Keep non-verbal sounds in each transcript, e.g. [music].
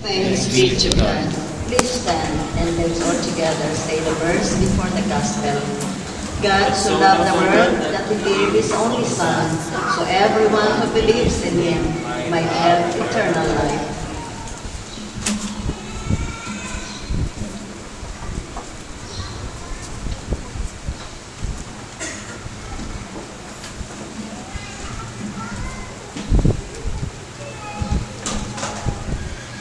Thanks be to God. Please stand and let's all together say the verse before the gospel. God so loved the world that he gave his only Son, so everyone who believes in him might have eternal life.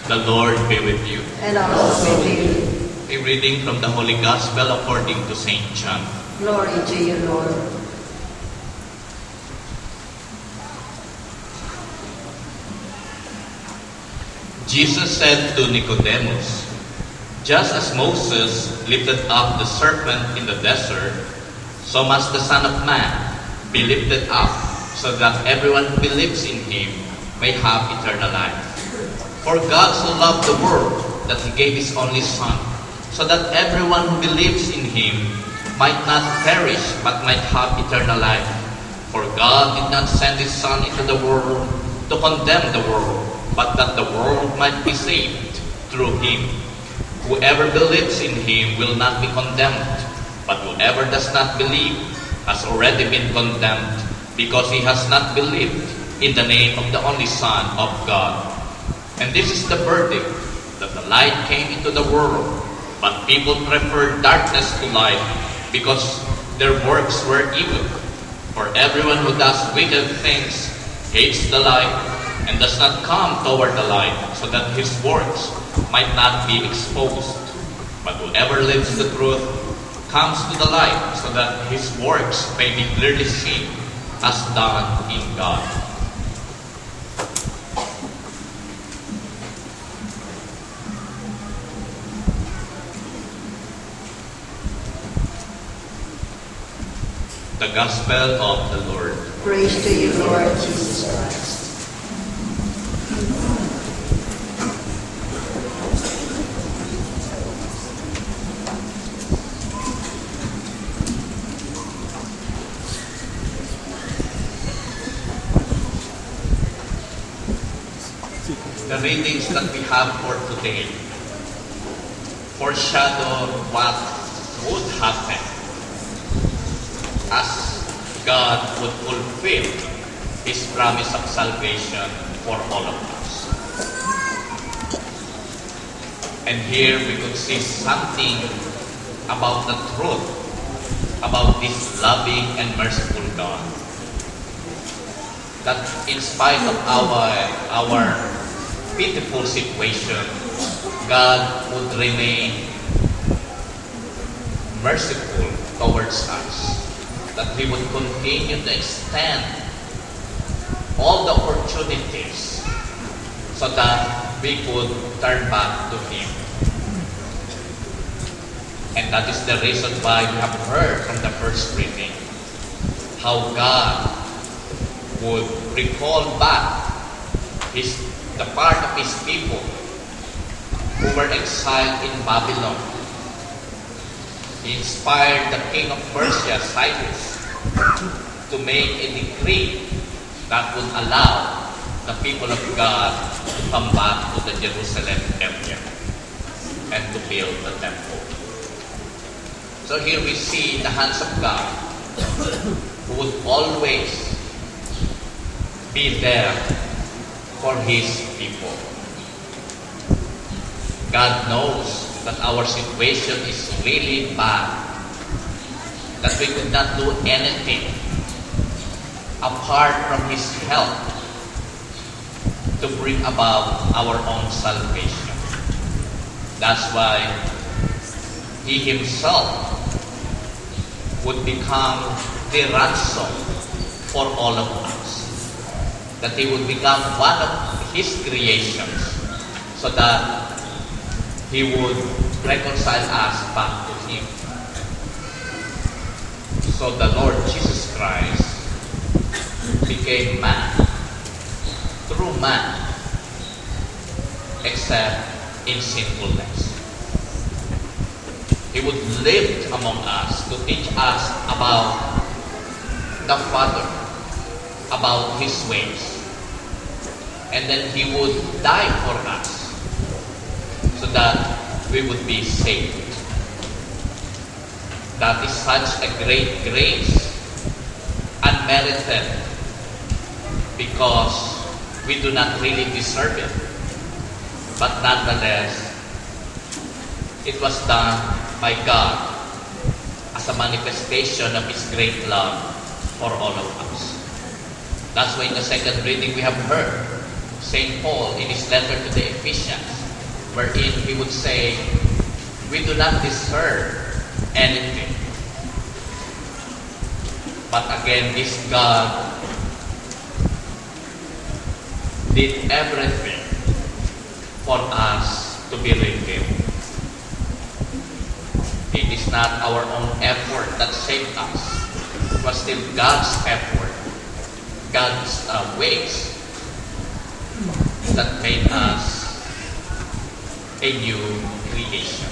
The Lord be with you. And also with you. A reading from the Holy Gospel according to St. John. Glory to you, Lord. Jesus said to Nicodemus, Just as Moses lifted up the serpent in the desert, so must the Son of Man be lifted up, so that everyone who believes in him may have eternal life. For God so loved the world that he gave his only Son, so that everyone who believes in him might not perish, but might have eternal life. For God did not send his Son into the world to condemn the world, but that the world might be saved through him. Whoever believes in him will not be condemned, but whoever does not believe has already been condemned, because he has not believed in the name of the only Son of God. And this is the verdict that the light came into the world, but people preferred darkness to light because their works were evil. For everyone who does wicked things hates the light and does not come toward the light, so that his works might not be exposed. But whoever lives the truth comes to the light, so that his works may be clearly seen as done in God. The Gospel of the Lord. Praise to you, Lord Jesus Christ. The readings that we have for today foreshadow what would happen as God would fulfill His promise of salvation for all of us. And here we could see something about the truth about this loving and merciful God. That in spite of our our pitiful situation, God would remain merciful towards us. That He would continue to extend all the opportunities so that we could turn back to Him. And that is the reason why we have heard from the first reading how God would recall back his, the part of His people who were exiled in Babylon. He inspired the king of Persia, Cyrus, to make a decree that would allow the people of God to come back to the Jerusalem area and to build the temple. So here we see the hands of God who would always be there for His people. God knows that our situation is really bad, that we could not do anything apart from His help to bring about our own salvation. That's why He Himself would become the ransom for all of us. That He would become one of His creations so that He would reconcile us back to Him. So the Lord Jesus Christ became man, true man, except in sinfulness. He would live among us to teach us about the Father, about His ways. And then He would die for us that we would be saved. That is such a great grace, unmerited, because we do not really deserve it. But nonetheless, it was done by God as a manifestation of His great love for all of us. That's why in the second reading we have heard St. Paul in his letter to the Ephesians, wherein he would say, We do not deserve anything. But again, this God did everything for us to believe Him. It is not our own effort that saved us. It was still God's effort, God's uh, ways that made us a new creation.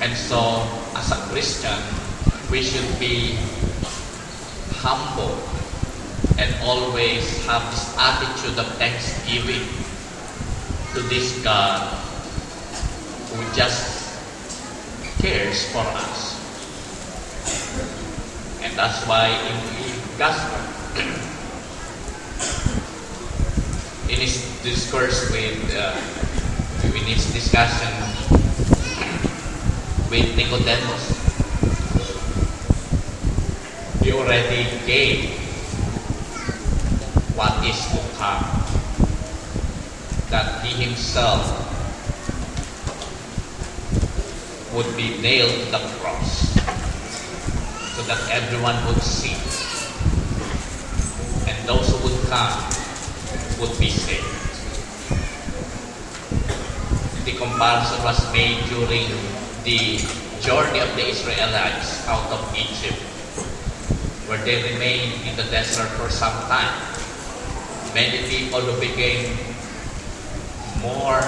And so, as a Christian, we should be humble and always have this attitude of thanksgiving to this God who just cares for us. And that's why in the gospel, in his discourse with, uh, in his discussion with Nicodemus, he already gave what is to come. That he himself would be nailed to the cross so that everyone would see. And those who would come would be saved. The comparison was made during the journey of the Israelites out of Egypt, where they remained in the desert for some time. Many people who became more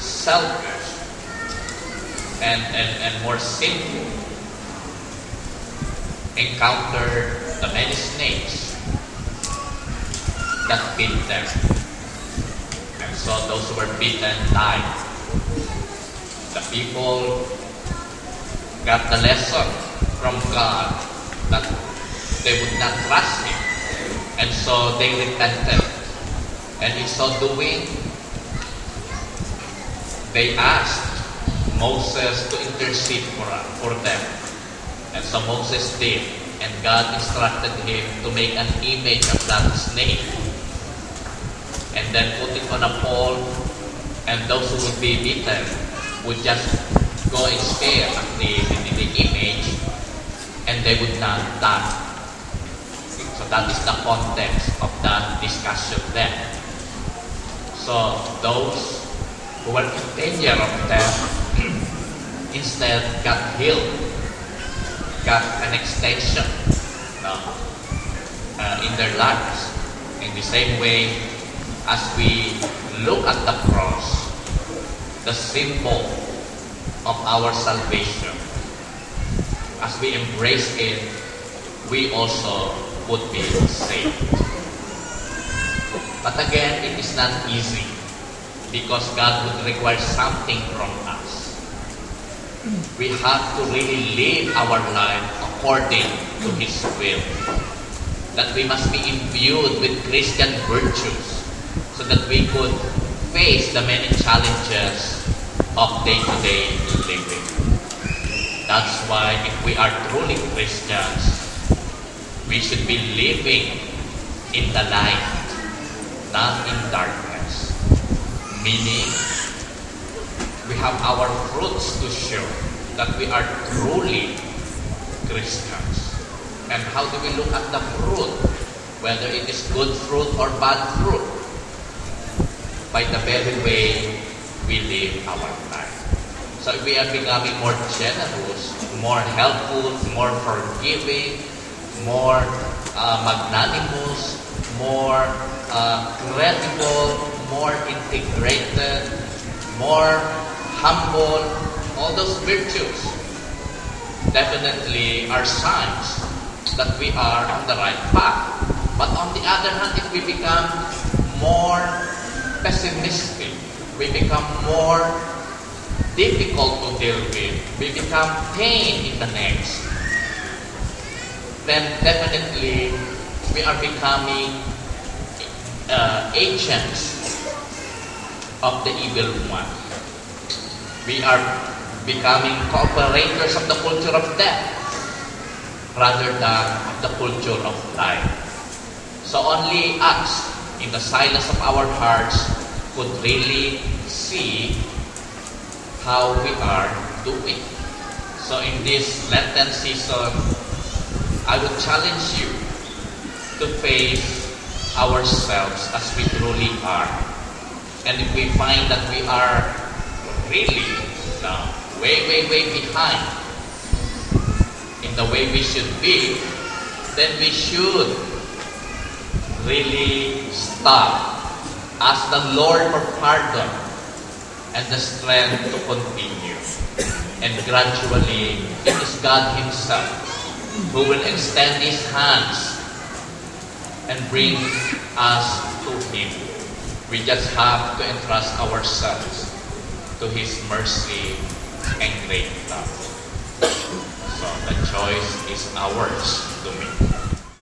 selfish and, and, and more sinful encountered the many snakes that bit them. So those who were bitten died. The people got the lesson from God that they would not trust Him. And so they repented. And in so doing, they asked Moses to intercede for, for them. And so Moses did. And God instructed him to make an image of that snake. And then put it on a pole. And those who would be beaten would just go and stare at the, the, the image. And they would not die. So that is the context of that discussion then. So those who were in danger of death [clears throat] instead got healed, got an extension no, uh, in their lives. In the same way, as we look at the cross, the symbol of our salvation, as we embrace it, we also would be saved. But again, it is not easy because God would require something from us. We have to really live our life according to His will. That we must be imbued with Christian virtues so that we could face the many challenges of day-to-day living. That's why if we are truly Christians, we should be living in the light, not in darkness. Meaning, we have our fruits to show that we are truly Christians. And how do we look at the fruit? Whether it is good fruit or bad fruit? By the very way we live our life. So we are becoming more generous, more helpful, more forgiving, more uh, magnanimous, more uh, credible, more integrated, more humble, all those virtues definitely are signs that we are on the right path. But on the other hand, if we become more pessimistic, we become more difficult to deal with, we become pain in the necks, then definitely we are becoming uh, agents of the evil one. We are becoming cooperators of the culture of death rather than of the culture of life. So only us, in the silence of our hearts, could really see how we are doing. So in this Lenten season, I would challenge you to face ourselves as we truly are. And if we find that we are really uh, way, way, way behind in the way we should be, then we should really stop. Ask the Lord for pardon and the strength to continue. And gradually, it is God Himself who will extend His hands and bring us to Him. We just have to entrust ourselves to His mercy and great love. So the choice is ours to make.